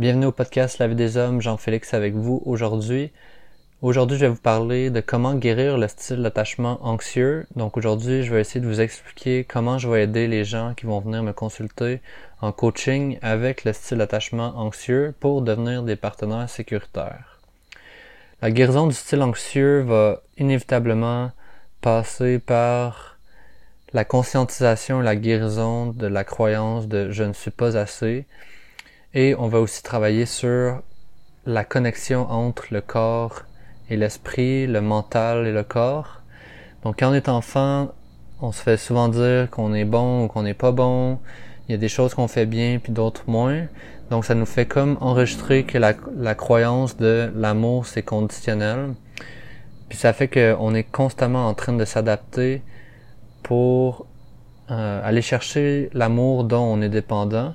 Bienvenue au podcast La vie des hommes, Jean-Félix avec vous aujourd'hui. Aujourd'hui, je vais vous parler de comment guérir le style d'attachement anxieux. Donc aujourd'hui, je vais essayer de vous expliquer comment je vais aider les gens qui vont venir me consulter en coaching avec le style d'attachement anxieux pour devenir des partenaires sécuritaires. La guérison du style anxieux va inévitablement passer par la conscientisation la guérison de la croyance de je ne suis pas assez, et on va aussi travailler sur la connexion entre le corps et l'esprit, le mental et le corps. Donc quand on est enfant, on se fait souvent dire qu'on est bon ou qu'on n'est pas bon. Il y a des choses qu'on fait bien puis d'autres moins. Donc ça nous fait comme enregistrer que la, la croyance de l'amour c'est conditionnel. Puis ça fait qu'on est constamment en train de s'adapter pour euh, aller chercher l'amour dont on est dépendant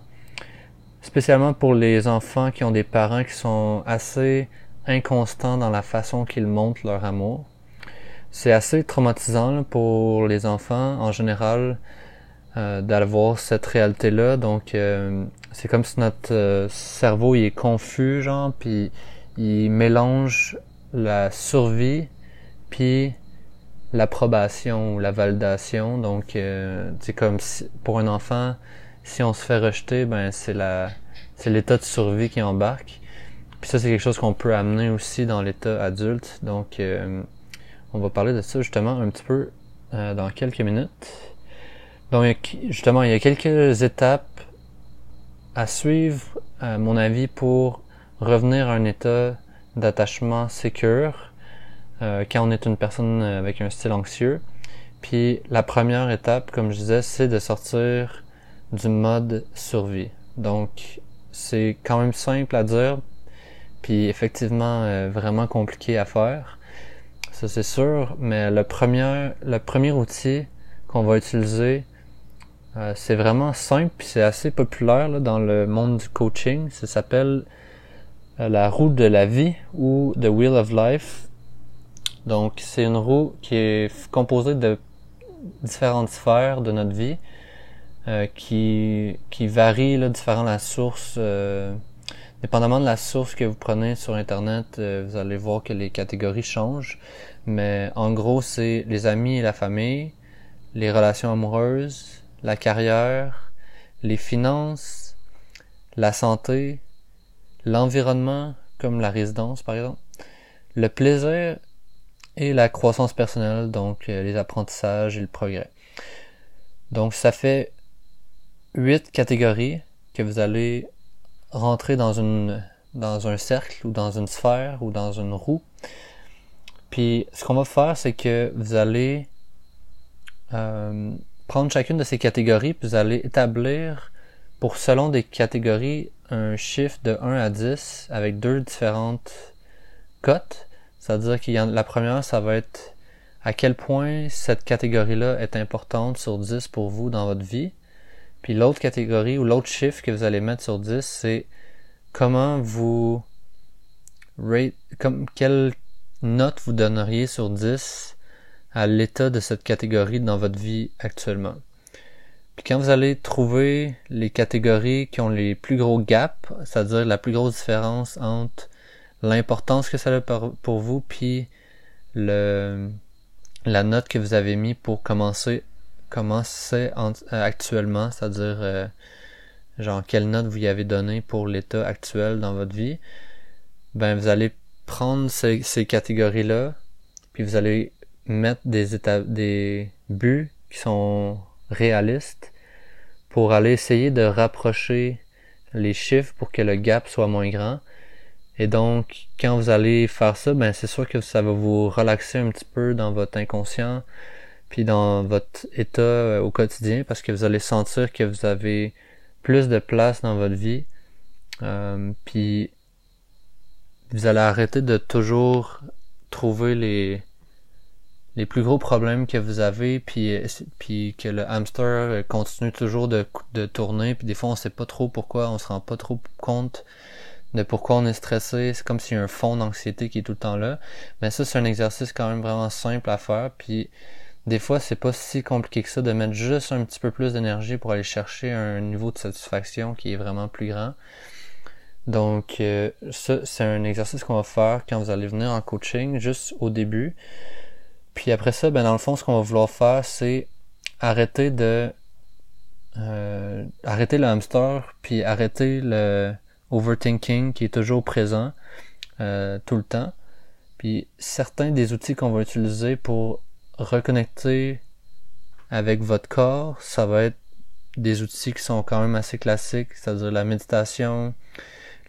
spécialement pour les enfants qui ont des parents qui sont assez inconstants dans la façon qu'ils montrent leur amour. C'est assez traumatisant pour les enfants en général euh, d'avoir cette réalité-là. Donc euh, c'est comme si notre euh, cerveau il est confus, genre, puis il mélange la survie puis l'approbation ou la validation. Donc c'est comme si pour un enfant si on se fait rejeter, ben c'est l'état de survie qui embarque. Puis ça, c'est quelque chose qu'on peut amener aussi dans l'état adulte. Donc, euh, on va parler de ça justement un petit peu euh, dans quelques minutes. Donc, justement, il y a quelques étapes à suivre, à mon avis, pour revenir à un état d'attachement sécure euh, quand on est une personne avec un style anxieux. Puis la première étape, comme je disais, c'est de sortir du mode survie. Donc, c'est quand même simple à dire, puis effectivement euh, vraiment compliqué à faire. Ça c'est sûr, mais le premier, le premier outil qu'on va utiliser, euh, c'est vraiment simple, puis c'est assez populaire dans le monde du coaching. Ça s'appelle euh, la roue de la vie ou The Wheel of Life. Donc c'est une roue qui est composée de différentes sphères de notre vie euh, qui, qui varie là, différent la source. Euh, dépendamment de la source que vous prenez sur Internet, euh, vous allez voir que les catégories changent. Mais en gros, c'est les amis et la famille, les relations amoureuses, la carrière, les finances, la santé, l'environnement, comme la résidence par exemple, le plaisir et la croissance personnelle, donc les apprentissages et le progrès. Donc ça fait huit catégories que vous allez rentrer dans une dans un cercle ou dans une sphère ou dans une roue. Puis ce qu'on va faire, c'est que vous allez euh, prendre chacune de ces catégories, puis vous allez établir pour selon des catégories un chiffre de 1 à 10 avec deux différentes cotes. C'est-à-dire y la première, ça va être à quel point cette catégorie-là est importante sur 10 pour vous dans votre vie. Puis l'autre catégorie ou l'autre chiffre que vous allez mettre sur 10, c'est comment vous rate, comme, quelle note vous donneriez sur 10 à l'état de cette catégorie dans votre vie actuellement. Puis quand vous allez trouver les catégories qui ont les plus gros gaps, c'est-à-dire la plus grosse différence entre l'importance que ça a pour vous puis le la note que vous avez mis pour commencer comment c'est euh, actuellement, c'est-à-dire euh, genre quelle note vous y avez donné pour l'état actuel dans votre vie, ben vous allez prendre ces, catégories-là, puis vous allez mettre des des buts qui sont réalistes pour aller essayer de rapprocher les chiffres pour que le gap soit moins grand. Et donc, quand vous allez faire ça, ben c'est sûr que ça va vous relaxer un petit peu dans votre inconscient puis dans votre état euh, au quotidien parce que vous allez sentir que vous avez plus de place dans votre vie. Euh, puis vous allez arrêter de toujours trouver les les plus gros problèmes que vous avez puis puis que le hamster continue toujours de, de tourner puis des fois on sait pas trop pourquoi on se rend pas trop compte de pourquoi on est stressé c'est comme s'il y a un fond d'anxiété qui est tout le temps là mais ça c'est un exercice quand même vraiment simple à faire puis des fois, c'est pas si compliqué que ça de mettre juste un petit peu plus d'énergie pour aller chercher un niveau de satisfaction qui est vraiment plus grand. Donc, euh, ça, c'est un exercice qu'on va faire quand vous allez venir en coaching, juste au début. Puis après ça, ben dans le fond, ce qu'on va vouloir faire, c'est arrêter de euh, arrêter le hamster, puis arrêter le overthinking qui est toujours présent euh, tout le temps. Puis certains des outils qu'on va utiliser pour reconnecter avec votre corps, ça va être des outils qui sont quand même assez classiques, c'est-à-dire la méditation,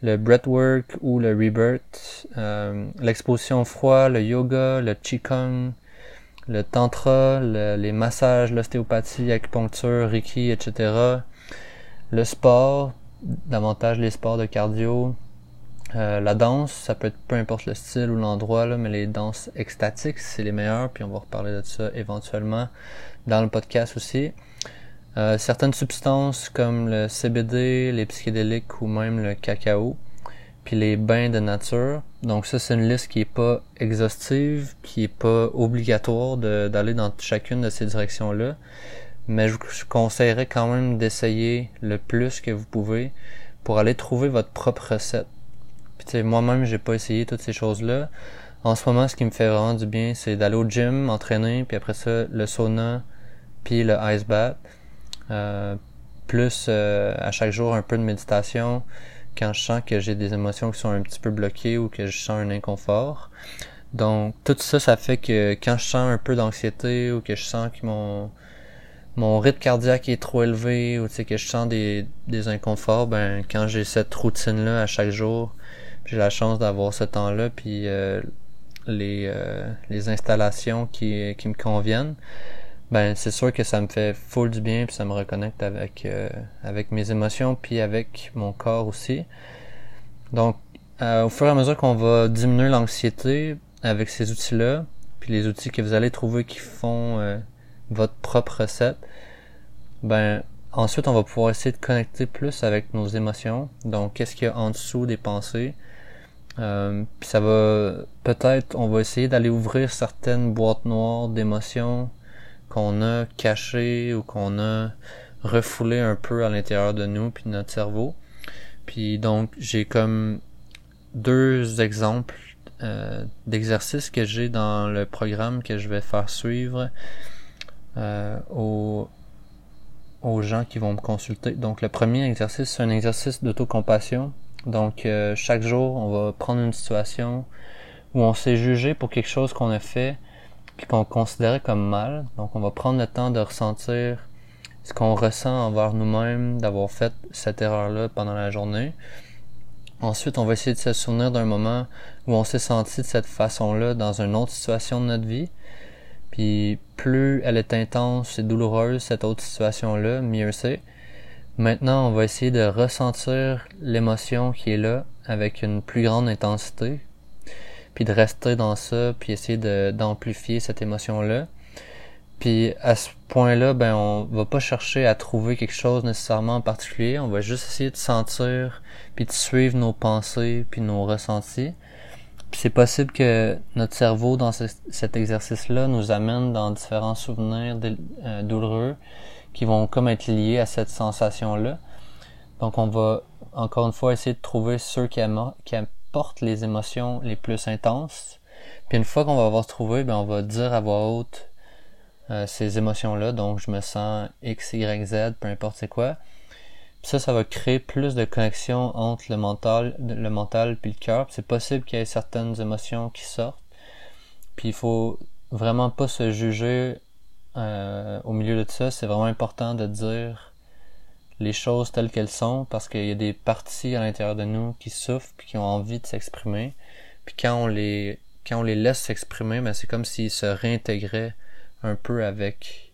le breathwork ou le rebirth, euh, l'exposition au froid, le yoga, le qigong, le tantra, les massages, l'ostéopathie, l'acupuncture, reiki, etc. Le sport, davantage les sports de cardio. Euh, la danse, ça peut être peu importe le style ou l'endroit, mais les danses extatiques, c'est les meilleures, puis on va reparler de ça éventuellement dans le podcast aussi. Euh, certaines substances comme le CBD, les psychédéliques ou même le cacao, puis les bains de nature. Donc ça, c'est une liste qui est pas exhaustive, qui est pas obligatoire d'aller dans chacune de ces directions-là. Mais je vous conseillerais quand même d'essayer le plus que vous pouvez pour aller trouver votre propre recette. Puis moi-même, j'ai pas essayé toutes ces choses-là. En ce moment, ce qui me fait vraiment du bien, c'est d'aller au gym, m'entraîner, puis après ça, le sauna, puis le ice bath. Euh, plus euh, à chaque jour un peu de méditation quand je sens que j'ai des émotions qui sont un petit peu bloquées ou que je sens un inconfort. Donc tout ça, ça fait que quand je sens un peu d'anxiété ou que je sens que mon mon rythme cardiaque est trop élevé ou tu sais que je sens des, des inconforts, ben quand j'ai cette routine là à chaque jour, j'ai la chance d'avoir ce temps-là puis euh, les les installations qui qui me conviennent ben c'est sûr que ça me fait full du bien puis ça me reconnecte avec euh, avec mes émotions puis avec mon corps aussi. Donc euh, au fur et à mesure qu'on va diminuer l'anxiété avec ces outils-là, puis les outils que vous allez trouver qui font euh, votre propre recette, ben ensuite on va pouvoir essayer de connecter plus avec nos émotions. Donc qu'est-ce qu'il y a en dessous des pensées? Puis ça va peut-être on va essayer d'aller ouvrir certaines boîtes noires d'émotions qu'on a caché ou qu'on a refoulé un peu à l'intérieur de nous puis de notre cerveau. Puis donc j'ai comme deux exemples euh, d'exercices que j'ai dans le programme que je vais faire suivre euh, aux, aux gens qui vont me consulter. Donc le premier exercice, c'est un exercice d'autocompassion. Donc euh, chaque jour, on va prendre une situation où on s'est jugé pour quelque chose qu'on a fait puis qu'on considérait comme mal. Donc on va prendre le temps de ressentir ce qu'on ressent envers nous-mêmes d'avoir fait cette erreur-là pendant la journée. Ensuite, on va essayer de se souvenir d'un moment où on s'est senti de cette façon-là dans une autre situation de notre vie. Puis plus elle est intense et douloureuse, cette autre situation-là, mieux c'est. Maintenant, on va essayer de ressentir l'émotion qui est là avec une plus grande intensité, puis de rester dans ça, puis essayer d'amplifier cette émotion-là. Puis à ce point-là, ben on va pas chercher à trouver quelque chose nécessairement en particulier, on va juste essayer de sentir, puis de suivre nos pensées, puis nos ressentis. Puis c'est possible que notre cerveau dans cet exercice-là nous amène dans différents souvenirs euh, douloureux qui vont comme être liés à cette sensation-là. Donc on va encore une fois essayer de trouver ceux qui, porte les émotions les plus intenses. Puis une fois qu'on va avoir trouvé, ben on va dire à voix haute euh, ces émotions-là. Donc je me sens X, Y, Z, peu importe c'est quoi. Puis ça, ça va créer plus de connexion entre le mental, le mental puis le cœur. C'est possible qu'il y ait certaines émotions qui sortent. Puis il faut vraiment pas se juger euh, au milieu de ça. C'est vraiment important de dire les choses telles qu'elles sont parce qu'il y a des parties à l'intérieur de nous qui souffrent puis qui ont envie de s'exprimer. Puis quand on les quand on les laisse s'exprimer, ben c'est comme s'ils se réintégraient un peu avec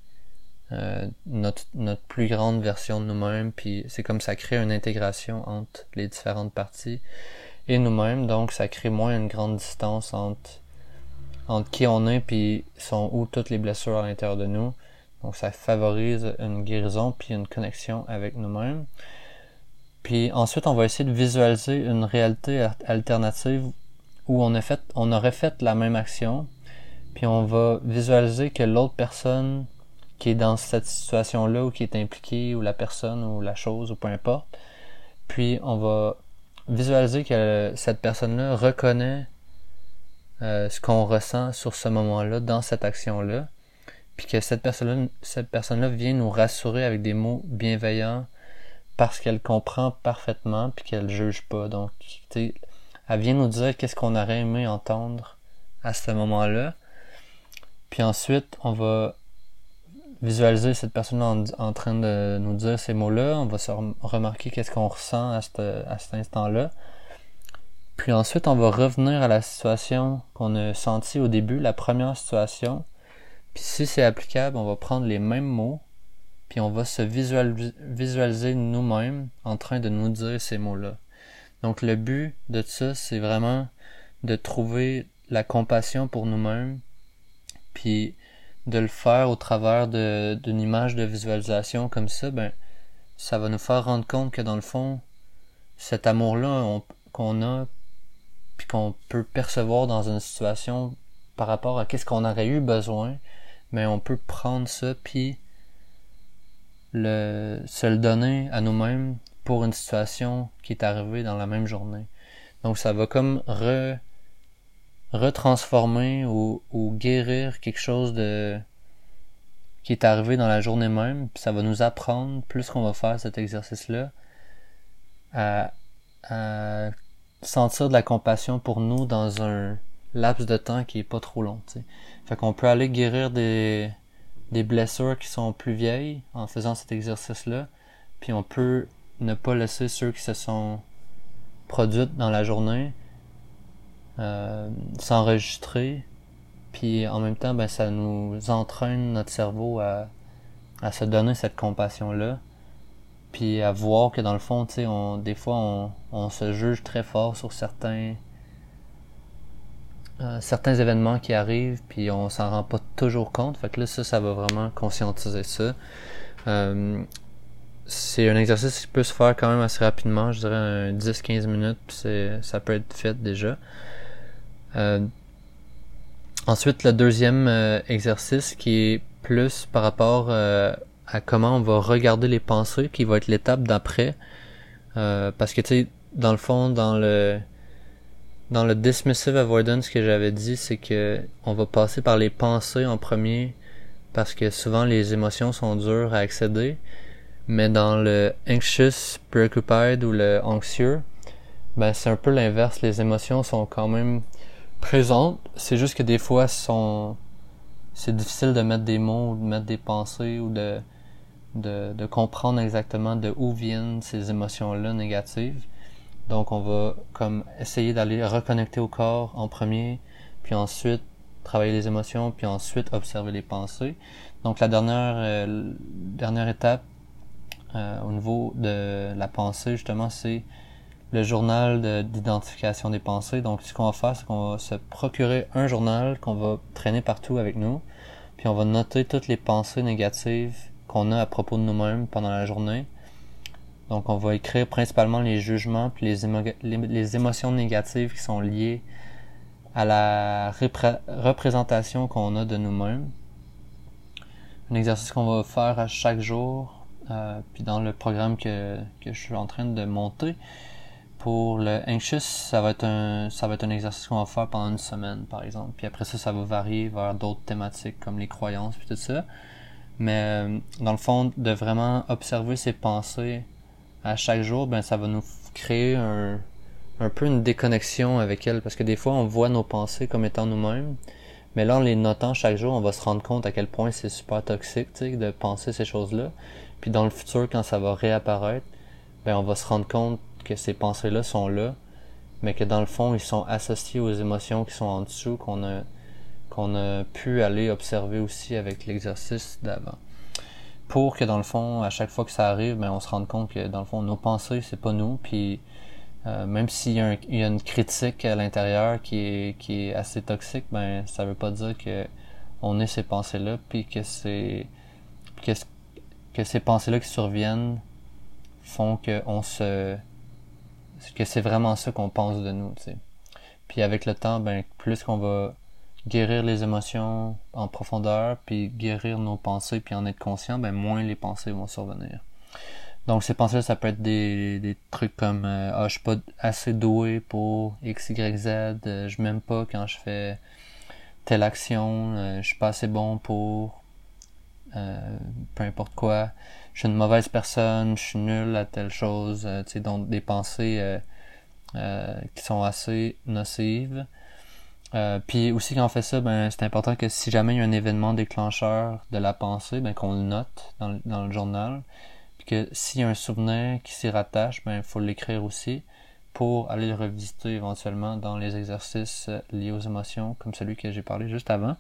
euh, notre, notre plus grande version de nous-mêmes. Puis c'est comme ça crée une intégration entre les différentes parties et nous-mêmes. Donc ça crée moins une grande distance entre entre qui on est puis sont où toutes les blessures à l'intérieur de nous. Donc ça favorise une guérison puis une connexion avec nous-mêmes. Puis ensuite, on va essayer de visualiser une réalité alternative où on, a fait, on aurait fait la même action, puis on va visualiser que l'autre personne qui est dans cette situation-là ou qui est impliquée, ou la personne ou la chose, ou peu importe, puis on va visualiser que cette personne-là reconnaît euh, ce qu'on ressent sur ce moment-là, dans cette action-là, puis que cette personne-là, vient nous rassurer avec des mots bienveillants parce qu'elle comprend parfaitement puis qu'elle juge pas. Donc, elle vient nous dire qu'est-ce qu'on aurait aimé entendre à ce moment-là. Puis ensuite, on va visualiser cette personne en, en train de nous dire ces mots-là. On va se remarquer qu'est-ce qu'on ressent à cet instant-là. Puis ensuite, on va revenir à la situation qu'on a sentie au début, la première situation. Puis si c'est applicable, on va prendre les mêmes mots, puis on va se visualiser nous-mêmes en train de nous dire ces mots-là. Donc le but de ça, c'est vraiment de trouver la compassion pour nous-mêmes, puis de le faire au travers d'une image de visualisation comme ça, ben ça va nous faire rendre compte que dans le fond, cet amour-là qu'on a, puis qu'on peut percevoir dans une situation par rapport à qu'est-ce qu'on aurait eu besoin, mais on peut prendre ça puis le, se le donner à nous-mêmes pour une situation qui est arrivée dans la même journée. Donc ça va comme re, retransformer ou, ou guérir quelque chose de qui est arrivé dans la journée même, puis ça va nous apprendre, plus qu'on va faire cet exercice-là, à, à sentir de la compassion pour nous dans un laps de temps qui est pas trop long. Fait qu'on peut aller guérir des, blessures qui sont plus vieilles en faisant cet exercice-là, puis on peut ne pas laisser ceux qui se sont produites dans la journée euh, s'enregistrer, puis en même temps, ben, ça nous entraîne notre cerveau à se donner cette compassion-là, puis à voir que dans le fond, tu sais, on, des fois, on, on se juge très fort sur certains euh, certains événements qui arrivent, puis on s'en rend pas toujours compte. Fait que là, ça, ça va vraiment conscientiser ça. Euh, c'est un exercice qui peut se faire quand même assez rapidement, je dirais 10-15 minutes, puis ça peut être fait déjà. Euh, ensuite, le deuxième exercice qui est plus par rapport à comment on va regarder les pensées, qui va être l'étape d'après. parce que tu sais, dans le fond, dans le dans le dismissive avoidance que j'avais dit, c'est que on va passer par les pensées en premier parce que souvent les émotions sont dures à accéder. Mais dans le anxious, preoccupied ou le anxieux, ben c'est un peu l'inverse. Les émotions sont quand même présentes. C'est juste que des fois sont c'est difficile de mettre des mots ou de mettre des pensées ou de, de, de comprendre exactement de où viennent ces émotions-là négatives. Donc on va comme essayer d'aller reconnecter au corps en premier, puis ensuite travailler les émotions, puis ensuite observer les pensées. Donc la dernière euh, dernière étape euh, au niveau de la pensée justement, c'est le journal d'identification des pensées. Donc ce qu'on va faire, c'est qu'on va se procurer un journal qu'on va traîner partout avec nous, puis on va noter toutes les pensées négatives qu'on a à propos de nous-mêmes pendant la journée donc, on va écrire principalement les jugements puis les, émotions négatives qui sont liées à la représentation qu'on a de nous-mêmes. Un exercice qu'on va faire à chaque jour, euh, puis dans le programme que, que je suis en train de monter. Pour le anxious, ça va être un ça va être un exercice qu'on va faire pendant une semaine, par exemple. Puis après ça, ça va varier vers d'autres thématiques comme les croyances puis tout ça. Mais euh, dans le fond, de vraiment observer ses pensées à chaque jour, ben ça va nous créer un, un peu une déconnexion avec elle parce que des fois on voit nos pensées comme étant nous-mêmes, mais là en les notant chaque jour, on va se rendre compte à quel point c'est super toxique, de penser ces choses-là. Puis dans le futur, quand ça va réapparaître, ben on va se rendre compte que ces pensées-là sont là, mais que dans le fond ils sont associés aux émotions qui sont en dessous qu'on a qu'on a pu aller observer aussi avec l'exercice d'avant pour que dans le fond, à chaque fois que ça arrive, ben, on se rende compte que dans le fond, nos pensées, c'est pas nous. Puis euh, même s'il y, a une critique à l'intérieur qui est, qui est assez toxique, ben ça veut pas dire que on ait ces pensées-là, puis que c'est que, ces pensées-là qui surviennent font que on se que c'est vraiment ça qu'on pense de nous. Puis avec le temps, ben plus qu'on va guérir les émotions en profondeur, puis guérir nos pensées, puis en être conscient, ben moins les pensées vont survenir. Donc ces pensées-là, ça peut être des, des trucs comme euh, Ah, je suis pas assez doué pour X, Y, Z, euh, je m'aime pas quand je fais telle action, euh, je suis pas assez bon pour peu importe quoi, je suis une mauvaise personne, je suis nul à telle chose, tu sais, donc des pensées qui sont assez nocives. Puis aussi quand on fait ça, ben c'est important que si jamais il y a un événement déclencheur de la pensée, ben qu'on le note dans, dans le journal que s'il y a un souvenir qui s'y rattache, ben, il faut l'écrire aussi pour aller le revisiter éventuellement dans les exercices euh, liés aux émotions, comme celui que j'ai parlé juste avant.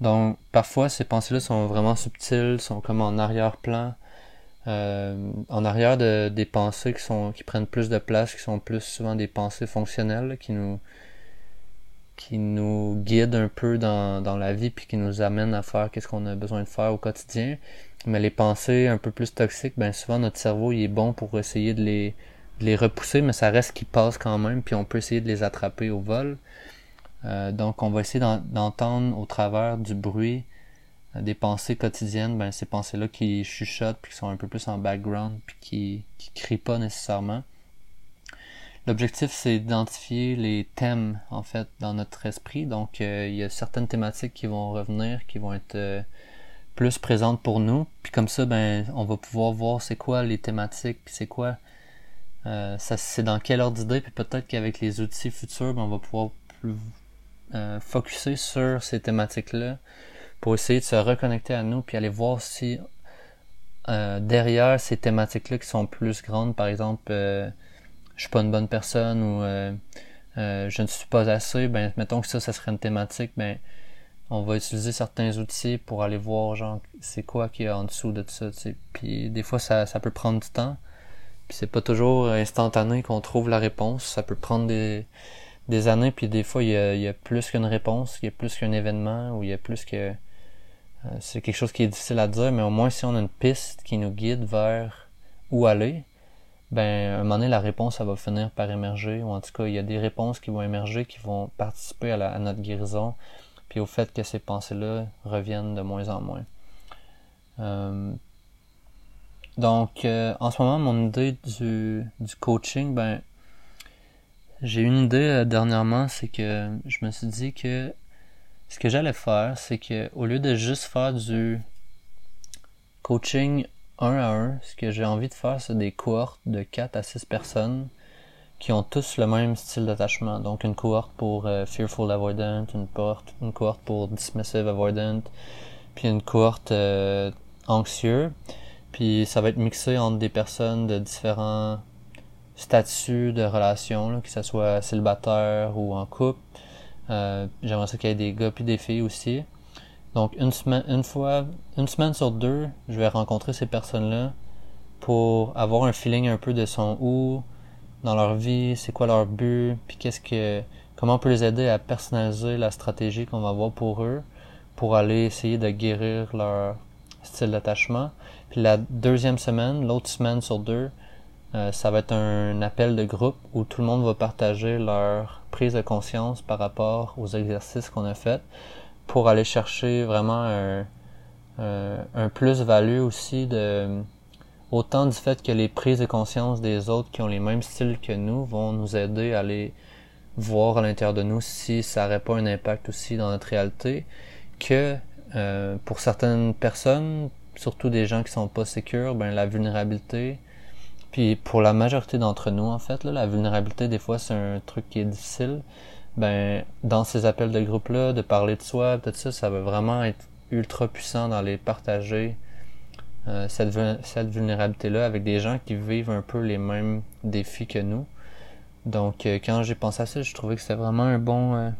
Donc, parfois, ces pensées-là sont vraiment subtiles, sont comme en arrière-plan, euh, en arrière de, des pensées qui sont qui prennent plus de place, qui sont plus souvent des pensées fonctionnelles, qui nous qui nous guident un peu dans, la vie puis qui nous amènent à faire qu'est-ce qu'on a besoin de faire au quotidien. Mais les pensées un peu plus toxiques, ben souvent notre cerveau il est bon pour essayer de les, les repousser, mais ça reste qu'ils passent quand même, puis on peut essayer de les attraper au vol. Euh, donc on va essayer d'entendre au travers du bruit euh, des pensées quotidiennes, ben ces pensées-là qui chuchotent, puis qui sont un peu plus en background, puis qui, qui crient pas nécessairement. L'objectif, c'est d'identifier les thèmes, en fait, dans notre esprit. Donc, euh, il y a certaines thématiques qui vont revenir, qui vont être plus présente pour nous. Puis comme ça, ben, on va pouvoir voir c'est quoi les thématiques, c'est quoi, euh, c'est dans quel ordre d'idée, puis peut-être qu'avec les outils futurs, ben, on va pouvoir plus euh, focuser sur ces thématiques-là pour essayer de se reconnecter à nous, puis aller voir si euh, derrière ces thématiques-là qui sont plus grandes, par exemple, euh, je suis pas une bonne personne ou euh, je ne suis pas assez, ben mettons que ça, ça serait une thématique, ben on va utiliser certains outils pour aller voir genre c'est quoi qui est en dessous de ça puis des fois ça, ça peut prendre du temps. Puis c'est pas toujours instantané qu'on trouve la réponse. Ça peut prendre des, des années puis des fois il y a, plus qu'une réponse il y a plus qu'un événement ou il y a plus que euh, c'est quelque chose qui est difficile à dire mais au moins si on a une piste qui nous guide vers où aller ben à un moment donné la réponse ça va finir par émerger ou en tout cas il y a des réponses qui vont émerger qui vont participer à, la, notre guérison puis au fait que ces pensées-là reviennent de moins en moins. Euh, donc, euh, en ce moment, mon idée du, du coaching, ben, j'ai une idée euh, dernièrement, c'est que je me suis dit que ce que j'allais faire, c'est que au lieu de juste faire du coaching un à un, ce que j'ai envie de faire, c'est des cohortes de 4 à 6 personnes qui ont tous le même style d'attachement. Donc une cohorte pour euh, Fearful Avoidant, une cohorte, une cohorte pour Dismissive Avoidant, puis une cohorte euh, anxieux. Puis ça va être mixé entre des personnes de différents statuts de relation, que ce soit célibataire ou en couple. Euh, J'aimerais ça qu'il y ait des gars puis des filles aussi. Donc une semaine, une sur deux, je vais rencontrer ces personnes-là pour avoir un feeling un peu de son où, dans leur vie, c'est quoi leur but, puis qu'est-ce que comment on peut les aider à personnaliser la stratégie qu'on va avoir pour eux pour aller essayer de guérir leur style d'attachement. Puis la deuxième semaine, l'autre semaine sur deux, euh, ça va être un appel de groupe où tout le monde va partager leur prise de conscience par rapport aux exercices qu'on a fait pour aller chercher vraiment un, un, un plus-value aussi de autant du fait que les prises de conscience des autres qui ont les mêmes styles que nous vont nous aider à aller voir à l'intérieur de nous si ça n'aurait pas un impact aussi dans notre réalité, que euh, pour certaines personnes, surtout des gens qui sont pas sécures, ben la vulnérabilité, puis pour la majorité d'entre nous en fait, là, la vulnérabilité des fois c'est un truc qui est difficile. Ben dans ces appels de groupe là, de parler de soi, tout ça, ça va vraiment être ultra puissant dans les partager euh, cette, cette vulnérabilité-là avec des gens qui vivent un peu les mêmes défis que nous. Donc euh, quand j'ai pensé à ça, je trouvais que c'était vraiment un bon euh,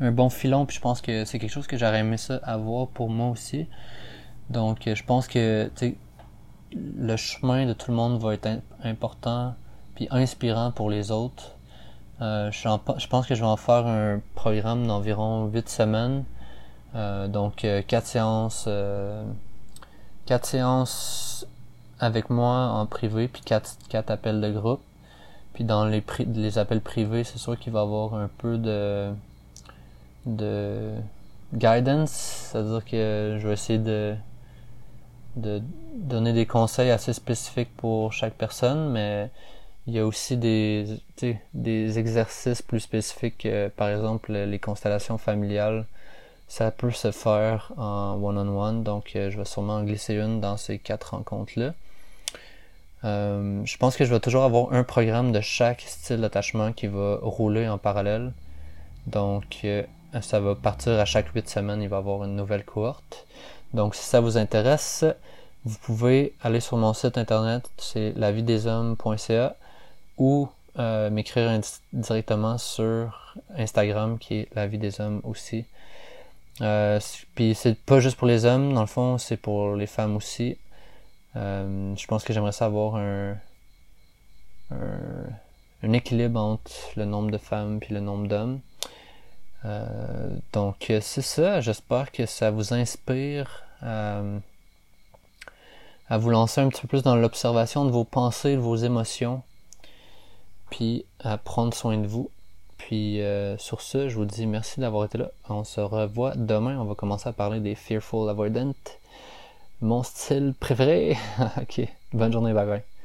un bon filon, puis je pense que c'est quelque chose que j'aurais aimé ça avoir pour moi aussi. Donc je pense que le chemin de tout le monde va être important puis inspirant pour les autres. Je, je, pense que je vais en faire un programme d'environ 8 semaines. donc quatre séances quatre séances avec moi en privé, puis quatre, quatre appels de groupe. Puis dans les, les appels privés, c'est sûr qu'il va y avoir un peu de, de guidance, c'est-à-dire que je vais essayer de de donner des conseils assez spécifiques pour chaque personne, mais il y a aussi des, exercices plus spécifiques, euh, par exemple les constellations familiales. Ça peut se faire en one-on-one, donc euh, je vais sûrement en glisser une dans ces quatre rencontres-là. Euh, je pense que je vais toujours avoir un programme de chaque style d'attachement qui va rouler en parallèle. Donc, ça va partir à chaque huit semaines, il va y avoir une nouvelle cohorte. Donc, si ça vous intéresse, vous pouvez aller sur mon site internet, c'est lavideshommes.ca ou euh, m'écrire directement sur Instagram qui est la vie des hommes aussi. Euh, puis c'est pas juste pour les hommes, dans le fond, c'est pour les femmes aussi. Euh, je pense que j'aimerais savoir un, un, équilibre entre le nombre de femmes puis le nombre d'hommes. Donc c'est ça, j'espère que ça vous inspire à vous lancer un petit peu plus dans l'observation de vos pensées, de vos émotions, puis à prendre soin de vous. Puis euh, sur ce, je vous dis merci d'avoir été là. On se revoit demain. On va commencer à parler des Fearful Avoidant. Mon style préféré? ok. Bonne journée. Bye bye.